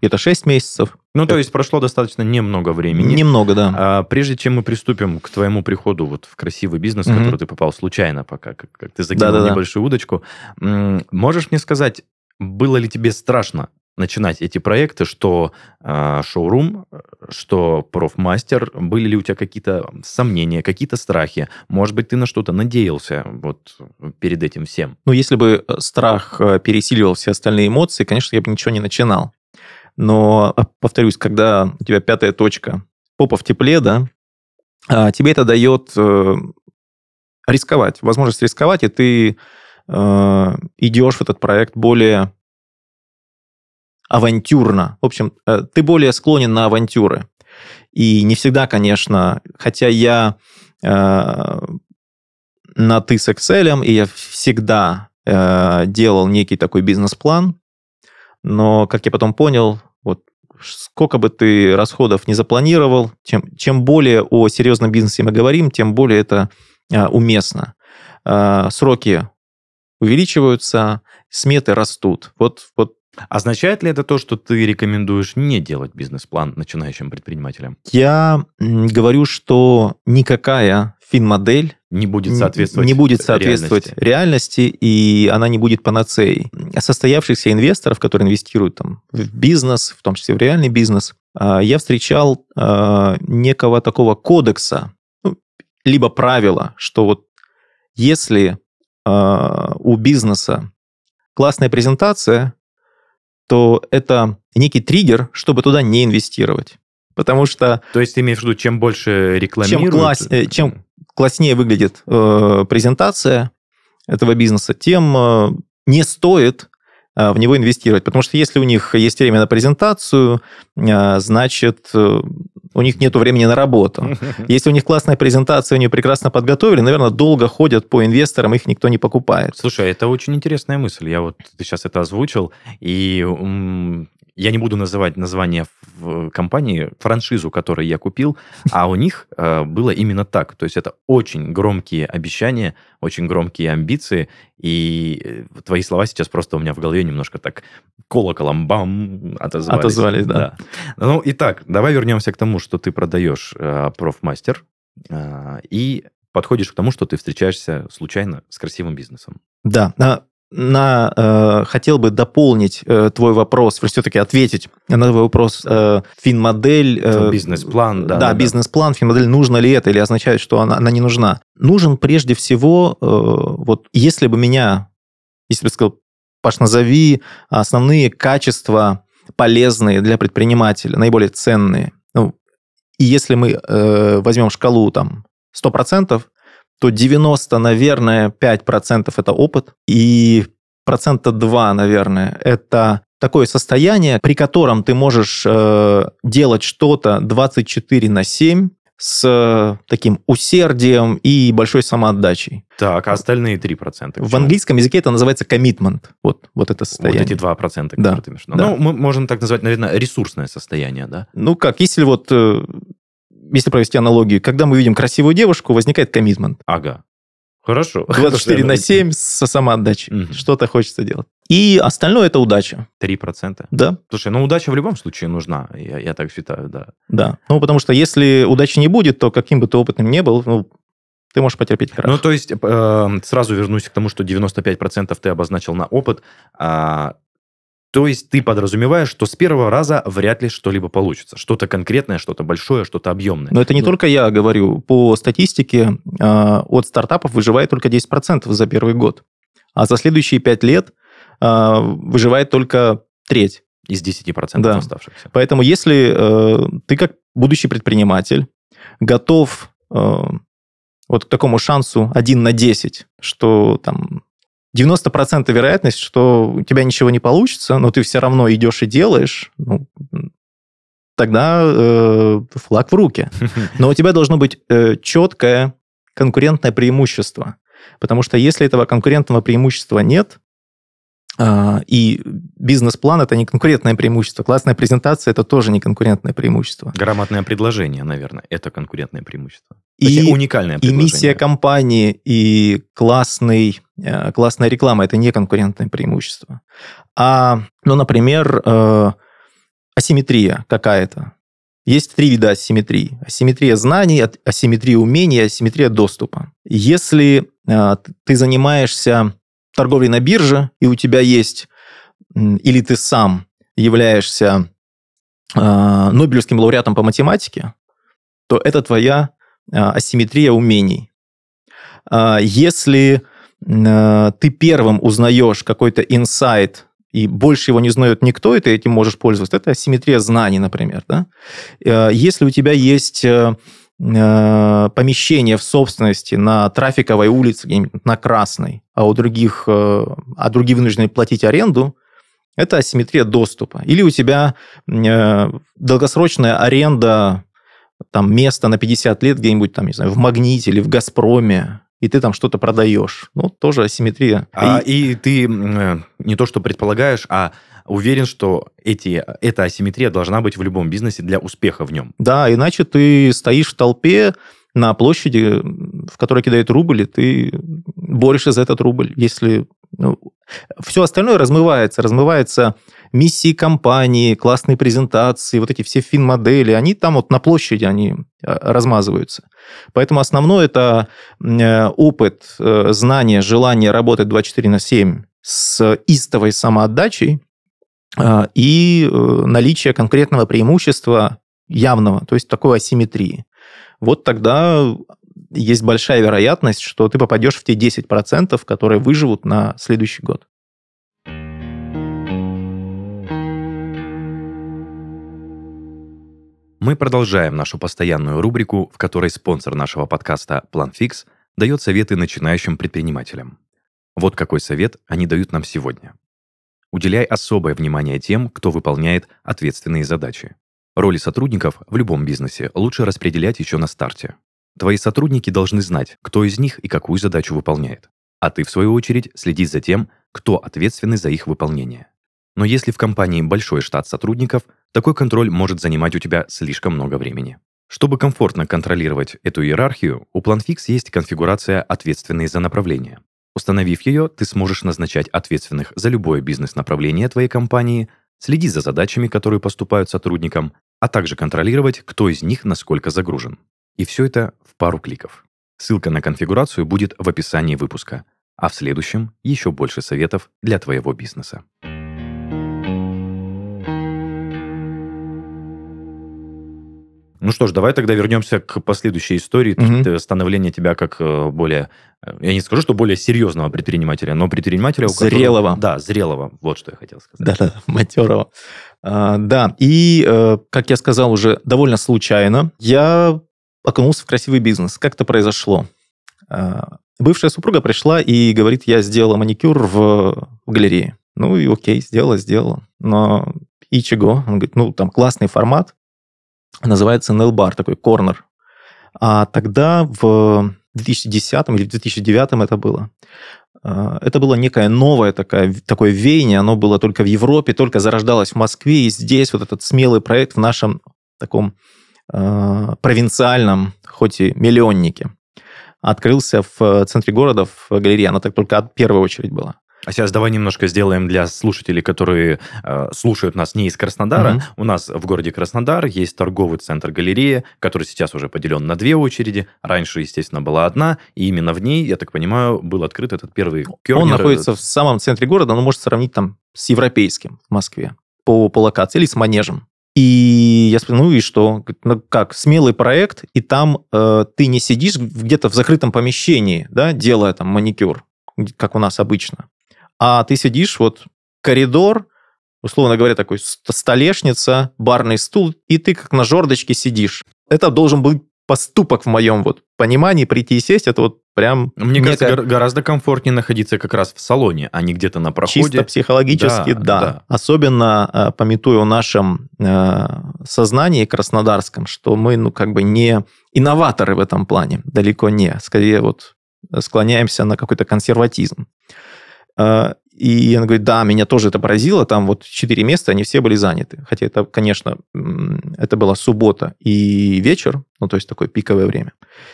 S2: где-то 6 месяцев.
S1: Ну, то есть прошло достаточно немного времени.
S2: Немного, да.
S1: А прежде чем мы приступим к твоему приходу вот в красивый бизнес, в
S2: Мгм.
S1: который ты попал случайно пока, как, как ты закинул
S2: Да-да-да.
S1: небольшую удочку, м, можешь мне сказать, было ли тебе страшно начинать эти проекты, что а, шоурум, что профмастер, были ли у тебя какие-то сомнения, какие-то страхи? Может быть, ты на что-то надеялся вот перед этим всем?
S2: Ну, если бы э, страх э, пересиливал все остальные эмоции, конечно, я бы ничего не начинал. Но, э, повторюсь, когда у тебя пятая точка, попа в тепле, да, а, тебе это дает э, рисковать, возможность рисковать, и ты э, идешь в этот проект более авантюрно. В общем, э, ты более склонен на авантюры. И не всегда, конечно, хотя я э, на ты с Excel, и я всегда э, делал некий такой бизнес-план, но, как я потом понял, вот сколько бы ты расходов не запланировал, чем, чем более о серьезном бизнесе мы говорим, тем более это э, уместно. Э, сроки увеличиваются, сметы растут. Вот, вот
S1: Означает ли это то, что ты рекомендуешь не делать бизнес-план начинающим предпринимателям?
S2: я говорю, что никакая финмодель
S1: Не будет соответствовать
S2: не будет соответствовать
S1: реальности?
S2: реальности, и она не будет панацеей. Состоявшихся инвесторов, которые инвестируют там, в бизнес, в том числе в реальный бизнес, а, я встречал а, некого такого кодекса, ну, либо правила, что вот если у бизнеса классная презентация, то это некий триггер, чтобы туда не инвестировать. Потому что
S1: То есть ты имеешь в виду, чем больше рекламируют...
S2: класс- э, чем класснее выглядит э, презентация этого бизнеса, тем э, не стоит э, в него инвестировать. Потому что если у них есть время на презентацию, э, значит, э, у них нет времени на работу. Если у них классная презентация, они ее прекрасно подготовили, наверное, долго ходят по инвесторам, их никто не покупает.
S1: Слушай, это очень интересная мысль. Я вот ты сейчас это озвучил, и я не буду называть название в компании, франшизу, которую я купил, а у них э, было именно так. То есть это очень громкие обещания, очень громкие амбиции, и э, твои слова сейчас просто у меня в голове немножко так колоколом бам отозвались.
S2: Отозвались, да.
S1: Ну, итак, давай вернемся к тому, что ты продаешь э, профмастер, э, и подходишь к тому, что ты встречаешься случайно с красивым бизнесом.
S2: Да, на, э, хотел бы дополнить э, твой вопрос, все-таки ответить на твой вопрос. Э, финмодель... э,
S1: Бизнес-план, да,
S2: Да,
S1: да,
S2: бизнес-план, финмодель, нужно ли это или означает, что она, она не нужна? Нужен прежде всего, э, вот если бы меня, если бы сказал, Паш, назови основные качества полезные для предпринимателя, наиболее ценные. Ну, и если мы э, возьмем шкалу там 100%, то 90, наверное, 5% это опыт, и процента 2, наверное, это такое состояние, при котором ты можешь э, делать что-то 24 на 7 с э, таким усердием и большой самоотдачей.
S1: Так, а остальные 3%?
S2: В английском языке это называется commitment. Вот, вот это
S1: Вот
S2: состояние.
S1: эти 2%, которые
S2: Да,
S1: ты имеешь
S2: да.
S1: Ну, мы можем так назвать, наверное, ресурсное состояние, да?
S2: Ну как, если вот, э, если провести аналогию, когда мы видим красивую девушку, возникает commitment.
S1: Ага. Хорошо.
S2: 24 на 7 со самоотдачей.
S1: Мгм.
S2: Что-то хочется делать. И остальное это удача.
S1: 3%.
S2: Да,
S1: Слушай, ну удача в любом случае нужна, я, я так считаю, да.
S2: да. Ну, потому что если удачи не будет, то каким бы ты опытным не был, ну, ты можешь потерпеть крах.
S1: Ну, то есть, э, сразу вернусь к тому, что 95% ты обозначил на опыт. А, то есть, ты подразумеваешь, что с первого раза вряд ли что-либо получится. Что-то конкретное, что-то большое, что-то объемное.
S2: Но это не
S1: Ну,
S2: только я говорю. По статистике э, от стартапов выживает только 10% за первый год. А за следующие 5 лет э, выживает только треть.
S1: Из 10%
S2: Да.
S1: оставшихся.
S2: Поэтому если э, ты как будущий предприниматель готов э, вот к такому шансу 1 на 10, что там 90% вероятность, что у тебя ничего не получится, но ты все равно идешь и делаешь, ну, тогда э, флаг в руки. Но у тебя должно быть э, четкое конкурентное преимущество. Потому что если этого конкурентного преимущества нет, и бизнес-план – это не конкурентное преимущество. Классная презентация – это тоже не конкурентное преимущество.
S1: Грамотное предложение, наверное, это конкурентное преимущество. И уникальное
S2: И миссия компании, и классный, э, классная реклама – это не конкурентное преимущество. А, ну, например, э, асимметрия какая-то. Есть три вида асимметрии. Асимметрия знаний, асимметрия умений, асимметрия доступа. Если э, ты занимаешься торговлей на бирже, и у тебя есть, или ты сам являешься э, Нобелевским лауреатом по математике, то это твоя э, асимметрия умений. Э, если э, ты первым узнаешь какой-то инсайт, и больше его не знает никто, и ты этим можешь пользоваться, это асимметрия знаний, например. Да? Э, если у тебя есть Э, помещение в собственности на трафиковой улице, на Красной, а у других, э, а другие вынуждены платить аренду, это асимметрия доступа. Или у тебя э, долгосрочная аренда там места на 50 лет где-нибудь там, не знаю, в Магните или в Газпроме, и ты там что-то продаешь. Ну, тоже асимметрия.
S1: А, и... и ты не то, что предполагаешь, а уверен, что эти, эта асимметрия должна быть в любом бизнесе для успеха в нем.
S2: Да, иначе ты стоишь в толпе на площади, в которой кидает рубль, и ты борешься за этот рубль. Если ну, все остальное размывается, размывается миссии компании, классные презентации, вот эти все фин-модели, они там вот на площади, они а, размазываются. Поэтому основное это э, опыт, э, знание, желание работать 24 на 7 с истовой самоотдачей, и э, наличие конкретного преимущества явного, то есть такой асимметрии. Вот тогда есть большая вероятность, что ты попадешь в те 10%, которые выживут на следующий год.
S1: Мы продолжаем нашу постоянную рубрику, в которой спонсор нашего подкаста PlanFix дает советы начинающим предпринимателям. Вот какой совет они дают нам сегодня. Уделяй особое внимание тем, кто выполняет ответственные задачи. Роли сотрудников в любом бизнесе лучше распределять еще на старте. Твои сотрудники должны знать, кто из них и какую задачу выполняет. А ты, в свою очередь, следи за тем, кто ответственный за их выполнение. Но если в компании большой штат сотрудников, такой контроль может занимать у тебя слишком много времени. Чтобы комфортно контролировать эту иерархию, у PlanFix есть конфигурация «Ответственные за направление». Установив ее, ты сможешь назначать ответственных за любое бизнес-направление твоей компании, следить за задачами, которые поступают сотрудникам, а также контролировать, кто из них насколько загружен. И все это в пару кликов. Ссылка на конфигурацию будет в описании выпуска, а в следующем еще больше советов для твоего бизнеса. Ну что ж, давай тогда вернемся к последующей истории угу. становления тебя как э, более, э, я не скажу, что более серьезного предпринимателя, но предпринимателя...
S2: Зрелого. Которого,
S1: да, зрелого. Вот что я хотел сказать.
S2: Да-да, матерого. А, да, и, э, как я сказал уже, довольно случайно я окунулся в красивый бизнес. Как это произошло? А, бывшая супруга пришла и говорит, я сделала маникюр в, в галерее. Ну и окей, сделала, сделала. Но и чего? Он говорит, ну там классный формат, называется Nail такой корнер. А тогда в 2010 или 2009 это было. А, это было некое новое такое, такое веяние, оно было только в Европе, только зарождалось в Москве, и здесь вот этот смелый проект в нашем таком э, провинциальном, хоть и миллионнике, открылся в центре города, в галерее. Она так только от первой очередь была.
S1: А сейчас давай немножко сделаем для слушателей, которые э, слушают нас не из Краснодара. Mm-hmm. У нас в городе Краснодар есть торговый центр галерея, который сейчас уже поделен на две очереди. Раньше, естественно, была одна, и именно в ней, я так понимаю, был открыт этот первый
S2: кернер. Он находится в самом центре города, но может сравнить там с европейским в Москве по, по локации или с манежем. И я спросил, ну и что? Ну как, смелый проект, и там э, ты не сидишь где-то в закрытом помещении, да, делая там маникюр, как у нас обычно а ты сидишь вот коридор, условно говоря, такой столешница, барный стул, и ты как на жердочке сидишь. Это должен быть поступок в моем вот понимании, прийти и сесть, это вот прям...
S1: Мне некая... кажется, гораздо комфортнее находиться как раз в салоне, а не где-то на проходе.
S2: Чисто психологически, да. да. да. Особенно э, пометуя о нашем э, сознании краснодарском, что мы, ну, как бы не инноваторы в этом плане, далеко не. Скорее вот склоняемся на какой-то консерватизм. Э, и он говорит, да, меня тоже это поразило, там вот четыре места, они все были заняты. Хотя это, конечно, это была суббота и вечер, ну, то есть такое пиковое время.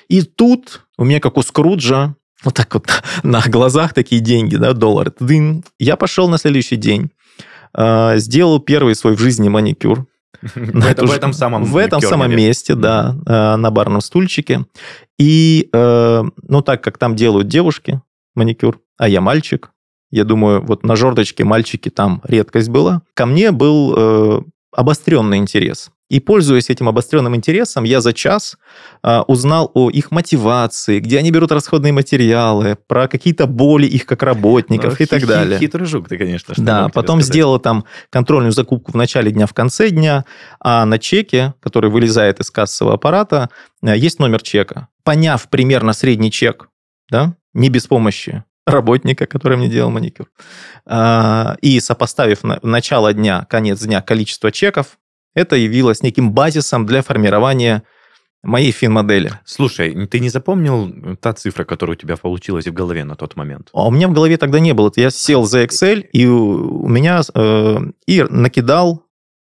S2: И тут у меня, как у Скруджа, вот так вот на глазах такие деньги, да, доллары. Дын. Я пошел на следующий день, э, сделал первый свой в жизни маникюр.
S1: В, это, в этом самом
S2: В этом самом месте, да, э, на барном стульчике. И, э, ну, так как там делают девушки маникюр, а я мальчик, я думаю, вот на жердочке мальчики там редкость была. Ко мне был э, обостренный интерес. И пользуясь этим обостренным интересом, я за час э, узнал о их мотивации, где они берут расходные материалы, про какие-то боли их как работников ну, и так далее.
S1: Хитрый жук ты, конечно.
S2: Что да, потом сделал там контрольную закупку в начале дня, в конце дня, а на чеке, который вылезает из кассового аппарата, э, есть номер чека. Поняв примерно средний чек, да, не без помощи работника, который мне делал маникюр. А, и сопоставив начало дня, конец дня, количество чеков, это явилось неким базисом для формирования моей фин-модели.
S1: Слушай, ты не запомнил та цифра, которая у тебя получилась в голове на тот момент?
S2: А у меня в голове тогда не было. Я сел за Excel, и у меня э, и накидал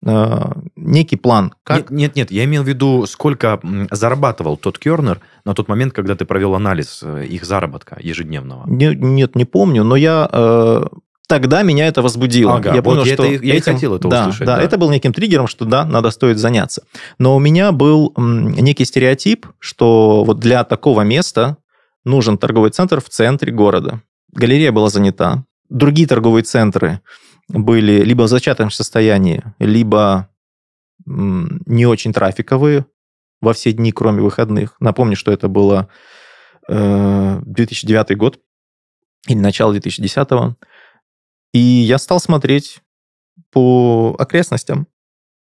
S2: Э, некий план.
S1: Как... Нет, нет, нет, я имел в виду, сколько зарабатывал тот Кернер на тот момент, когда ты провел анализ э, их заработка ежедневного.
S2: Не, нет, не помню, но я э, тогда меня это возбудило. Ага,
S1: я понял, вот что это, я этим, и хотел это
S2: да,
S1: услышать.
S2: Да, да, это был неким триггером, что да, надо стоит заняться. Но у меня был некий стереотип, что вот для такого места нужен торговый центр в центре города. Галерея была занята. Другие торговые центры были либо в зачаточном состоянии, либо не очень трафиковые во все дни, кроме выходных. Напомню, что это было 2009 э, год или начало 2010. И я стал смотреть по окрестностям.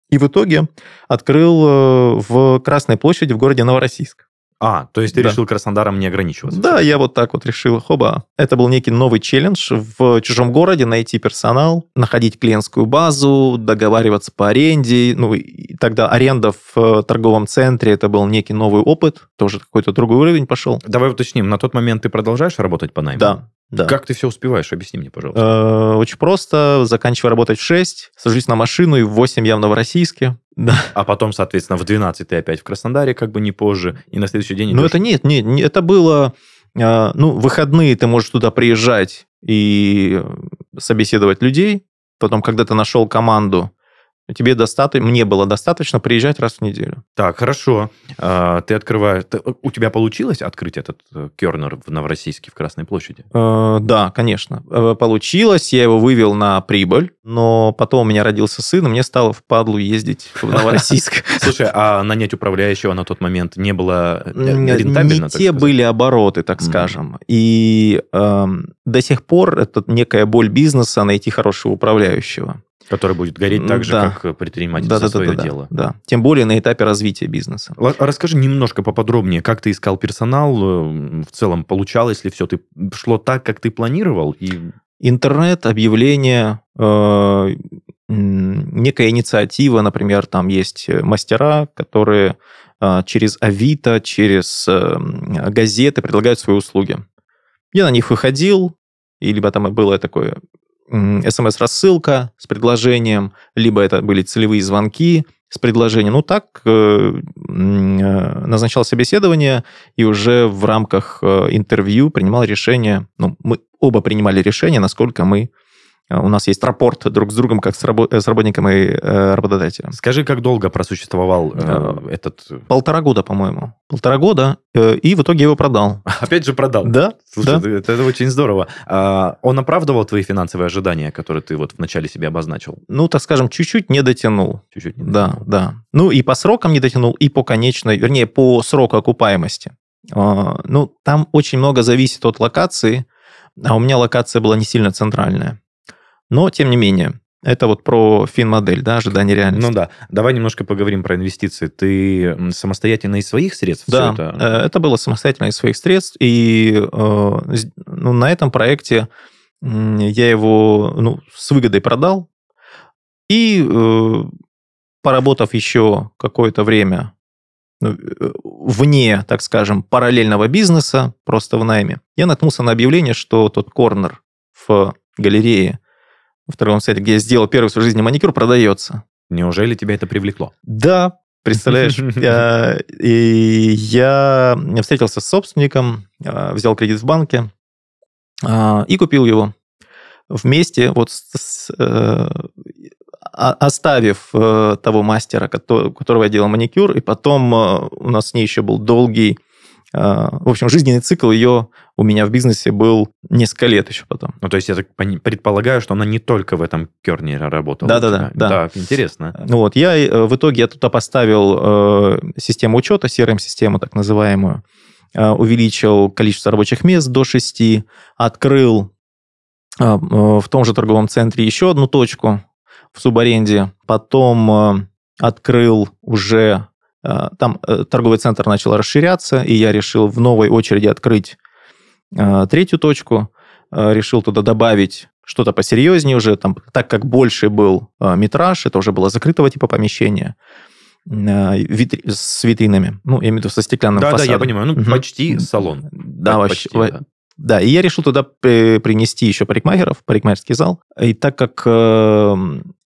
S2: И в итоге открыл э, в Красной площади в городе Новороссийск.
S1: А, то есть ты да. решил Краснодаром не ограничиваться?
S2: Да, я вот так вот решил. Хоба. Это был некий новый челлендж в чужом городе найти персонал, находить клиентскую базу, договариваться по аренде. Ну, и тогда аренда в э, торговом центре, это был некий новый опыт, тоже какой-то другой уровень пошел.
S1: Давай уточним, на тот момент ты продолжаешь работать по найму?
S2: Да, да.
S1: Как ты все успеваешь? Объясни мне, пожалуйста.
S2: Э, очень просто. Заканчиваю работать в 6, сажусь на машину и в 8 я в Новороссийске. Да.
S1: А потом, соответственно, в 12 ты опять в Краснодаре, как бы не позже, и на следующий день...
S2: Ну, это нет, нет, это было... Э, ну, выходные ты можешь туда приезжать и собеседовать людей. Потом, когда ты нашел команду, Тебе достаточно, мне было достаточно приезжать раз в неделю.
S1: Так, хорошо. А, ты открываешь... у тебя получилось открыть этот э, кернер в Новороссийске, в Красной площади?
S2: Э, да, конечно. Э, получилось. Я его вывел на прибыль, но потом у меня родился сын, и мне стало впадлу ездить в Новороссийск.
S1: Слушай, а нанять управляющего на тот момент не было рентабельно?
S2: Не те были обороты, так скажем. И эм, до сих пор это некая боль бизнеса найти хорошего управляющего.
S1: Который будет гореть так же, да. как предприниматель да, за да, свое
S2: да,
S1: дело.
S2: Да, тем более на этапе развития бизнеса.
S1: Расскажи немножко поподробнее, как ты искал персонал, э, в целом получалось ли все, ты шло так, как ты планировал? И...
S2: Интернет, объявления, э, некая инициатива, например, там есть мастера, которые э, через Авито, через э, газеты предлагают свои услуги. Я на них выходил, и либо там было такое смс-рассылка с предложением, либо это были целевые звонки с предложением. Ну, так э, э, назначал собеседование и уже в рамках э, интервью принимал решение, ну, мы оба принимали решение, насколько мы у нас есть рапорт друг с другом, как с, рабо- с работником и э, работодателем.
S1: Скажи, как долго просуществовал э, этот...
S2: Полтора года, по-моему. Полтора года, э, и в итоге его продал.
S1: Опять же продал?
S2: Да.
S1: Слушай,
S2: да.
S1: Это, это очень здорово. А, он оправдывал твои финансовые ожидания, которые ты вот вначале себе обозначил?
S2: Ну, так скажем, чуть-чуть не дотянул.
S1: Чуть-чуть не
S2: дотянул. Да, да. Ну, и по срокам не дотянул, и по конечной, вернее, по сроку окупаемости. А, ну, там очень много зависит от локации, а у меня локация была не сильно центральная. Но, тем не менее, Это вот про фин-модель, да, ожидание реальности.
S1: Ну да. Давай немножко поговорим про инвестиции. Ты самостоятельно из своих средств
S2: да, это... Э, это было самостоятельно из своих средств. И э, ну, на этом проекте я его ну, с выгодой продал. И э, поработав еще какое-то время ну, вне, так скажем, параллельного бизнеса, просто в найме, я наткнулся на объявление, что тот корнер в галерее в торговом сайте, где я сделал первый в своей жизни маникюр, продается.
S1: Неужели тебя это привлекло?
S2: Да, представляешь, и я встретился с собственником, а, взял кредит в банке а, и купил его вместе вот с, э, оставив э, того мастера, которого я делал маникюр, и потом э, у нас с ней еще был долгий в общем, жизненный цикл ее у меня в бизнесе был несколько лет еще потом.
S1: Ну, то есть я так предполагаю, что она не только в этом керне работала.
S2: Да-да-да.
S1: Да. Так, интересно.
S2: Ну вот, я э, в итоге я туда поставил э, систему учета, CRM-систему так называемую, э, увеличил количество рабочих мест до 6, открыл э, э, в том же торговом центре еще одну точку в субаренде, потом э, открыл уже там э, торговый центр начал расширяться, и я решил в новой очереди открыть э, третью точку, решил туда добавить что-то посерьезнее уже, там, так как больше был метраж, это уже было закрытого типа помещения витри... с витринами, ну, я имею в виду со стеклянным
S1: да,
S2: фасадом.
S1: Да, я понимаю, ну, угу. почти салон.
S2: Да, вообще, почти, да. да, и я решил туда принести еще парикмахеров, парикмахерский зал, и так как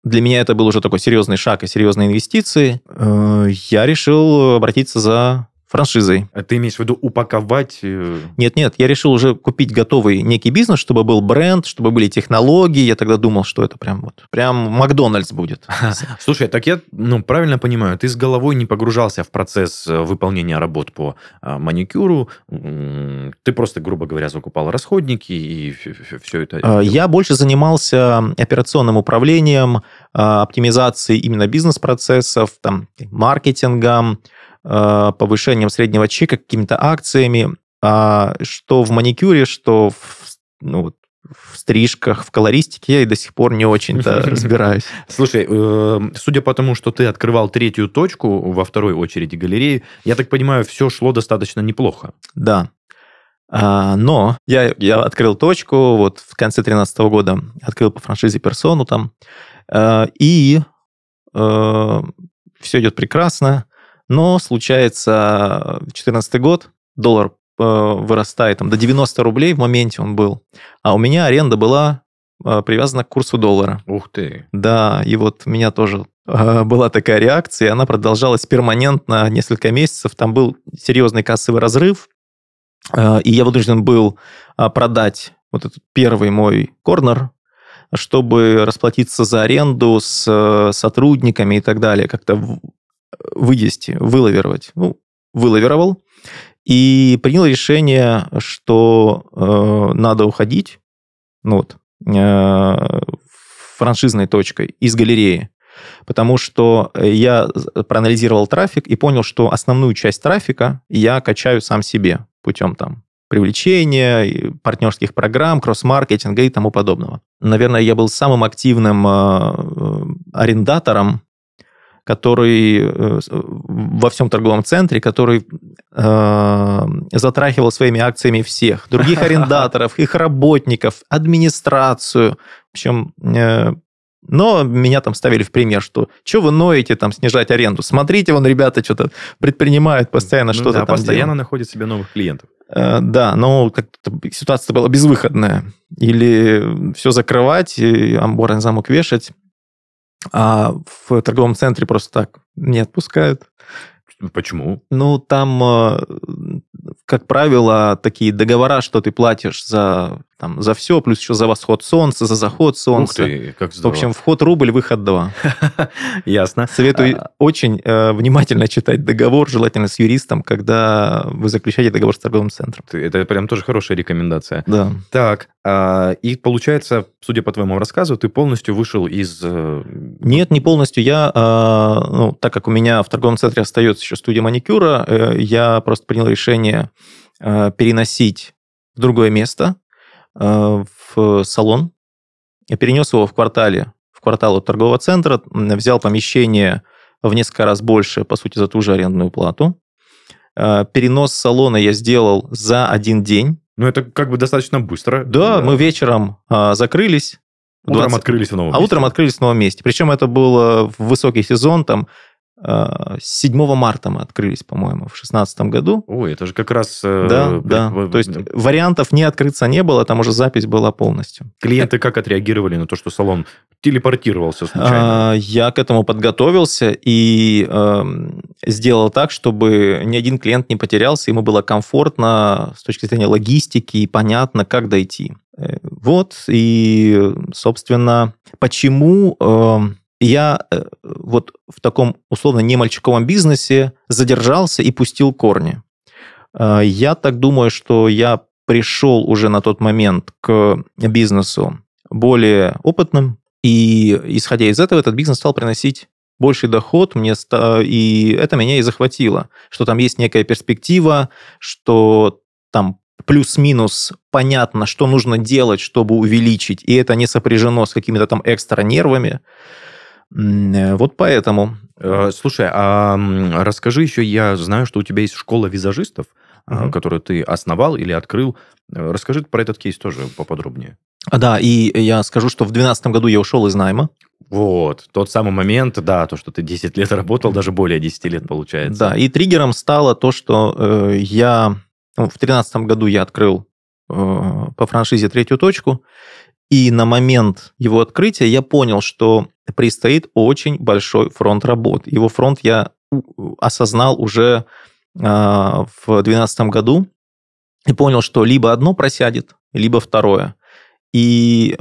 S2: для меня это был уже такой серьезный шаг и серьезные инвестиции. Э, я решил обратиться за франшизой.
S1: А ты имеешь в виду упаковать? Э,
S2: Нет-нет, я решил уже купить готовый некий бизнес, чтобы был бренд, чтобы были технологии. Я тогда думал, что это прям вот, прям Макдональдс будет.
S1: Слушай, так я ну, правильно понимаю, ты с головой не погружался в процесс э, выполнения работ по а, маникюру, ты просто, грубо говоря, закупал расходники и все это?
S2: А, я больше занимался операционным управлением, а, оптимизацией именно бизнес-процессов, там, маркетингом, повышением среднего чека, какими-то акциями, а что в маникюре, что в, ну, в стрижках, в колористике я и до сих пор не очень-то разбираюсь.
S1: Слушай, э, судя по тому, что ты открывал третью точку во второй очереди галереи, я так понимаю, все шло достаточно неплохо.
S2: Да. А, но я, я открыл точку, вот в конце 2013 года открыл по франшизе персону там, э, и все идет прекрасно. Но случается 2014 год, доллар э, вырастает там, до 90 рублей в моменте он был, а у меня аренда была э, привязана к курсу доллара.
S1: Ух ты.
S2: Да, и вот у меня тоже э, была такая реакция, и она продолжалась перманентно несколько месяцев. Там был серьезный кассовый разрыв, и я вынужден был продать вот этот первый мой корнер, чтобы расплатиться за аренду с сотрудниками и так далее, как-то вывести, вылаверовать. Ну, вылаверовал и принял решение, что э, надо уходить ну вот, э, франшизной точкой из галереи. Потому что я проанализировал трафик и понял, что основную часть трафика я качаю сам себе путем там привлечения, партнерских программ, кросс-маркетинга и тому подобного. Наверное, я был самым активным э, э, арендатором который э, во всем торговом центре, который э, затрахивал своими акциями всех, других арендаторов, их работников, администрацию. В общем, э, но меня там ставили в пример, что что вы ноете там снижать аренду? Смотрите, вон ребята что-то предпринимают постоянно ну, что-то да, там
S1: постоянно
S2: делают.
S1: находят себе новых клиентов.
S2: Э, да, но как-то ситуация была безвыходная. Или все закрывать, и амбор на замок вешать, а в торговом центре просто так не отпускают.
S1: Почему?
S2: Ну, там, э, как правило, такие договора, что ты платишь за там за все, плюс еще за восход солнца, за заход солнца.
S1: Ух ты, как здорово.
S2: В общем, вход рубль, выход два.
S1: Ясно.
S2: Советую а... очень э, внимательно читать договор, желательно с юристом, когда вы заключаете договор с торговым центром.
S1: Это прям тоже хорошая рекомендация.
S2: Да.
S1: Так, а, и получается, судя по твоему рассказу, ты полностью вышел из... Э,
S2: Нет, не полностью. Я, э, ну, так как у меня в торговом центре остается еще студия маникюра, я просто принял решение переносить в другое место, в салон, я перенес его в квартале, в квартал от торгового центра, взял помещение в несколько раз больше, по сути, за ту же арендную плату. Э, перенос салона я сделал за один день.
S1: Ну, это как бы достаточно быстро.
S2: Да, да. мы вечером а, закрылись.
S1: Утром 20... открылись в новом
S2: а месте. А утром открылись в новом месте. Причем это был в высокий сезон, там 7 марта мы открылись, по-моему, в 2016 году.
S1: Ой, это же как раз... Э,
S2: да, э, да. То есть вариантов не открыться не было, там уже запись была полностью.
S1: Клиенты как отреагировали на то, что салон телепортировался случайно?
S2: А, я к этому подготовился и э, сделал так, чтобы ни один клиент не потерялся, ему было комфортно с точки зрения логистики и понятно, как дойти. Э, вот, и, собственно, почему... Я э, вот в таком условно не мальчиковом бизнесе задержался и пустил корни. Э, я так думаю, что я пришел уже на тот момент к бизнесу более опытным, и исходя из этого этот бизнес стал приносить больший доход, мне и это меня и захватило, что там есть некая перспектива, что там плюс-минус понятно, что нужно делать, чтобы увеличить, и это не сопряжено с какими-то там экстра нервами. Э, вот поэтому.
S1: Э, слушай, а расскажи еще, я знаю, что у тебя есть школа визажистов, угу. которую ты основал или открыл. Расскажи про этот кейс тоже поподробнее.
S2: Да, и я скажу, что в 2012 году я ушел из найма.
S1: Вот, тот самый момент, да, то, что ты 10 лет работал, даже более 10 лет получается.
S2: Да, и триггером стало то, что э, я ну, в 2013 году я открыл э, по франшизе третью точку, и на момент его открытия я понял, что предстоит очень большой фронт работ. Его фронт я осознал уже а, в 2012 году и понял, что либо одно просядет, либо второе. И,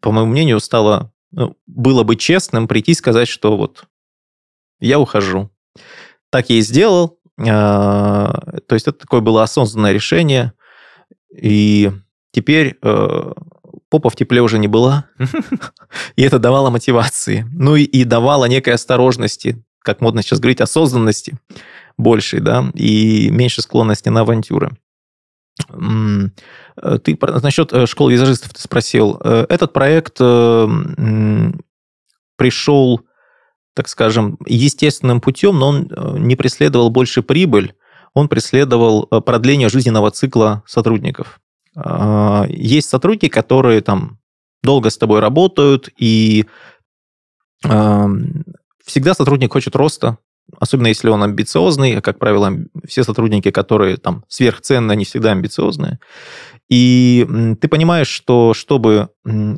S2: по моему мнению, стало ну, было бы честным прийти и сказать, что вот я ухожу. Так я и сделал. А, то есть это такое было осознанное решение. И теперь э, попа в тепле уже не была, и это давало мотивации. Ну и, и давало некой осторожности, как модно сейчас говорить, осознанности большей, да, и меньше склонности на авантюры. Э, ты насчет э, школы визажистов ты спросил. Э, этот проект пришел, так скажем, естественным путем, но он не преследовал больше прибыль, он преследовал продление жизненного цикла сотрудников. А, есть сотрудники, которые там долго с тобой работают, и всегда сотрудник хочет роста, особенно если он амбициозный, а, как правило, все сотрудники, которые там сверхценные, они всегда амбициозные. И ты понимаешь, что чтобы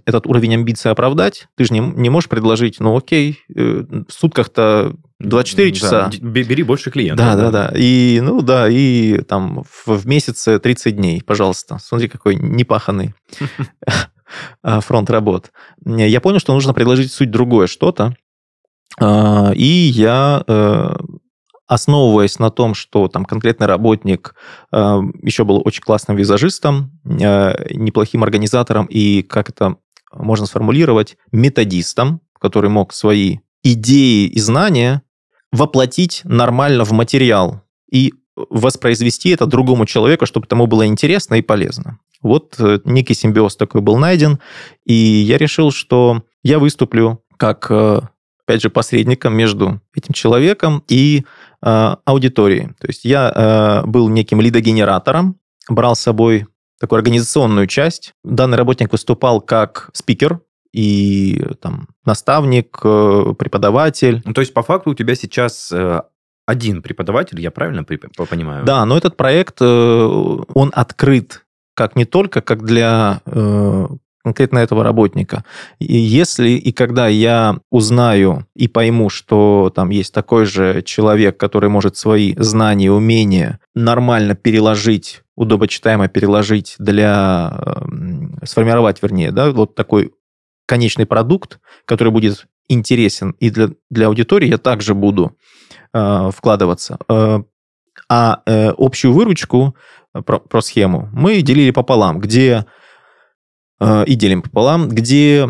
S2: этот уровень амбиций оправдать, ты же не, не можешь предложить, ну окей, э, в сутках-то 24 часа.
S1: Да, бери больше клиентов.
S2: Да, да, да. И, ну да, и там в, в месяце 30 дней, пожалуйста. Смотри, какой непаханный а, фронт работ. Я понял, что нужно предложить суть другое что-то. А, и я э, основываясь на том, что там конкретный работник э, еще был очень классным визажистом, э, неплохим организатором и, как это можно сформулировать, методистом, который мог свои идеи и знания воплотить нормально в материал и воспроизвести это другому человеку, чтобы тому было интересно и полезно. Вот э, некий симбиоз такой был найден, и я решил, что я выступлю как, опять же, посредником между этим человеком и Э, аудитории. То есть я э, был неким лидогенератором, брал с собой такую организационную часть. Данный работник выступал как спикер, и там наставник, э, преподаватель.
S1: Ну, то есть, по факту у тебя сейчас один преподаватель, я правильно понимаю?
S2: Да, но этот проект, он открыт как не только как для конкретно этого работника. И если и когда я узнаю и пойму, что там есть такой же человек, который может свои знания умения нормально переложить, удобочитаемо переложить для... сформировать, вернее, да, вот такой конечный продукт, который будет интересен и для, для аудитории, я также буду э, вкладываться. Э, а э, общую выручку э, про, про схему мы делили пополам, где Э, и делим пополам, где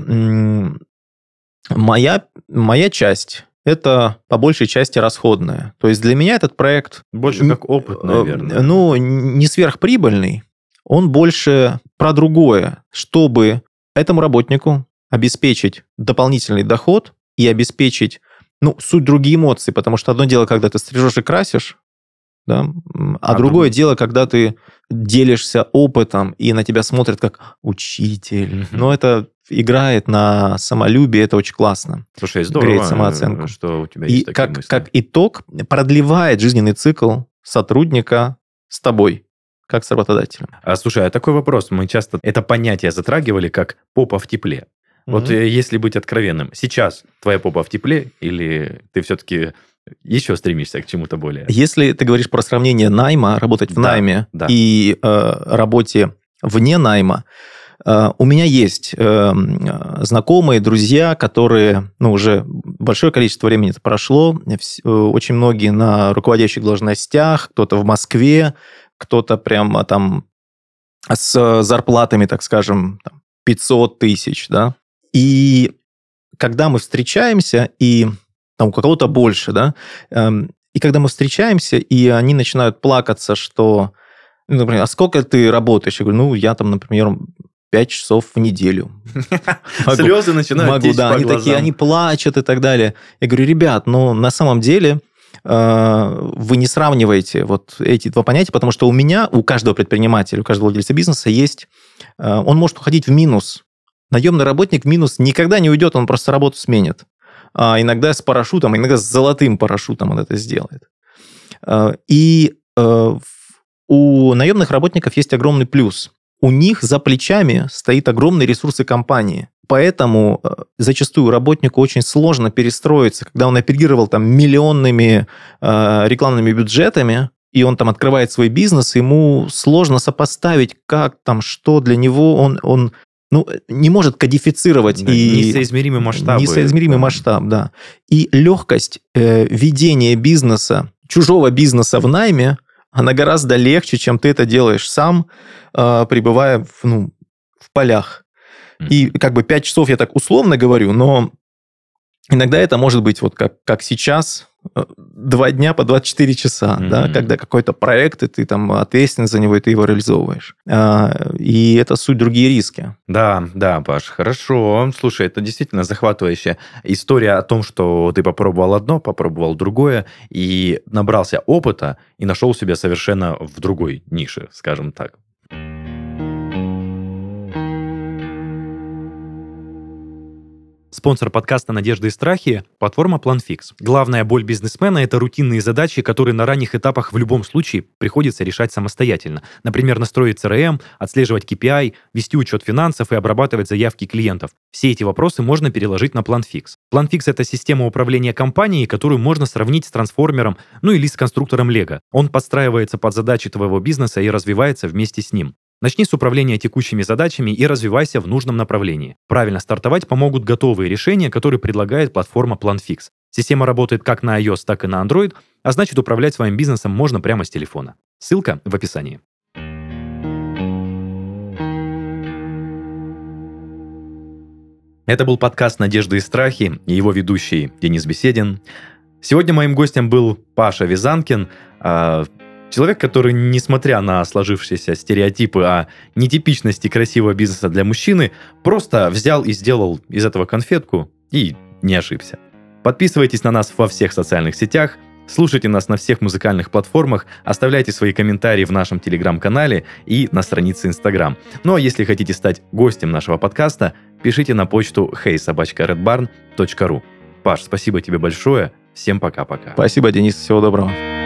S2: моя, моя часть это по большей части расходная. То есть для меня этот проект...
S1: Больше как опыт, э, наверное.
S2: Ну, не сверхприбыльный, он больше про другое, чтобы этому работнику обеспечить дополнительный доход и обеспечить, ну, суть другие эмоции, потому что одно дело, когда ты стрижешь и красишь, да, а, а другое тут... дело, когда ты делишься опытом, и на тебя смотрят как учитель. Но это играет на самолюбие, это очень классно.
S1: Слушай, здорово,
S2: Греет самооценку.
S1: что у тебя есть
S2: и такие как, мысли. как итог продлевает жизненный цикл сотрудника с тобой как с работодателем.
S1: А слушай, а такой вопрос. Мы часто это понятие затрагивали как попа в тепле. Mm-hmm. Вот э, если быть откровенным, сейчас твоя попа в тепле или ты все-таки еще стремишься к чему-то более?
S2: Если ты говоришь про сравнение найма, работать в да, найме да. и э, работе вне найма, э, у меня есть э, знакомые, друзья, которые, ну, уже большое количество времени это прошло, э, очень многие на руководящих должностях, кто-то в Москве, кто-то прямо там с зарплатами, так скажем, 500 тысяч, да. И когда мы встречаемся, и там у кого-то больше, да, эм, и когда мы встречаемся, и они начинают плакаться, что, ну, например, а сколько ты работаешь? Я говорю, ну, я там, например, 5 часов в неделю.
S1: Слезы начинают могу, да,
S2: они такие, они плачут и так далее. Я говорю, ребят, ну, на самом деле э, вы не сравниваете вот эти два понятия, потому что у меня, у каждого предпринимателя, у каждого владельца бизнеса есть, э, он может уходить в минус. Наемный работник минус никогда не уйдет, он просто работу сменит а иногда с парашютом, иногда с золотым парашютом он это сделает. А, и э, у наемных работников есть огромный плюс. У них за плечами стоит огромные ресурсы компании. Поэтому э, зачастую работнику очень сложно перестроиться, когда он оперировал там миллионными э, рекламными бюджетами, и он там открывает свой бизнес, ему сложно сопоставить, как там, что для него он, он ну, не может кодифицировать.
S1: Да, и несоизмеримый масштаб.
S2: Несоизмеримый да. масштаб, да. И легкость э, ведения бизнеса, чужого бизнеса в найме, она гораздо легче, чем ты это делаешь сам, э, пребывая в, ну, в полях. И как бы 5 часов я так условно говорю, но иногда это может быть вот как, как сейчас, два дня по 24 часа, mm-hmm. да, когда какой-то проект, и ты там ответственен за него, и ты его реализовываешь. А, и это суть другие риски.
S1: Да, да, Паш, хорошо. Слушай, это действительно захватывающая история о том, что ты попробовал одно, попробовал другое, и набрался опыта, и нашел себя совершенно в другой нише, скажем так. Спонсор подкаста «Надежды и страхи» – платформа PlanFix. Главная боль бизнесмена – это рутинные задачи, которые на ранних этапах в любом случае приходится решать самостоятельно. Например, настроить CRM, отслеживать KPI, вести учет финансов и обрабатывать заявки клиентов. Все эти вопросы можно переложить на PlanFix. PlanFix – это система управления компанией, которую можно сравнить с трансформером, ну или с конструктором Lego. Он подстраивается под задачи твоего бизнеса и развивается вместе с ним. Начни с управления текущими задачами и развивайся в нужном направлении. Правильно стартовать помогут готовые решения, которые предлагает платформа PlanFix. Система работает как на iOS, так и на Android, а значит управлять своим бизнесом можно прямо с телефона. Ссылка в описании. Это был подкаст «Надежды и страхи» и его ведущий Денис Беседин. Сегодня моим гостем был Паша Визанкин, а, Человек, который, несмотря на сложившиеся стереотипы о нетипичности красивого бизнеса для мужчины, просто взял и сделал из этого конфетку и не ошибся. Подписывайтесь на нас во всех социальных сетях, слушайте нас на всех музыкальных платформах, оставляйте свои комментарии в нашем телеграм-канале и на странице Инстаграм. Ну а если хотите стать гостем нашего подкаста, пишите на почту heysobachkaredbarn.ru. Паш, спасибо тебе большое. Всем пока-пока.
S2: Спасибо, Денис. Всего доброго.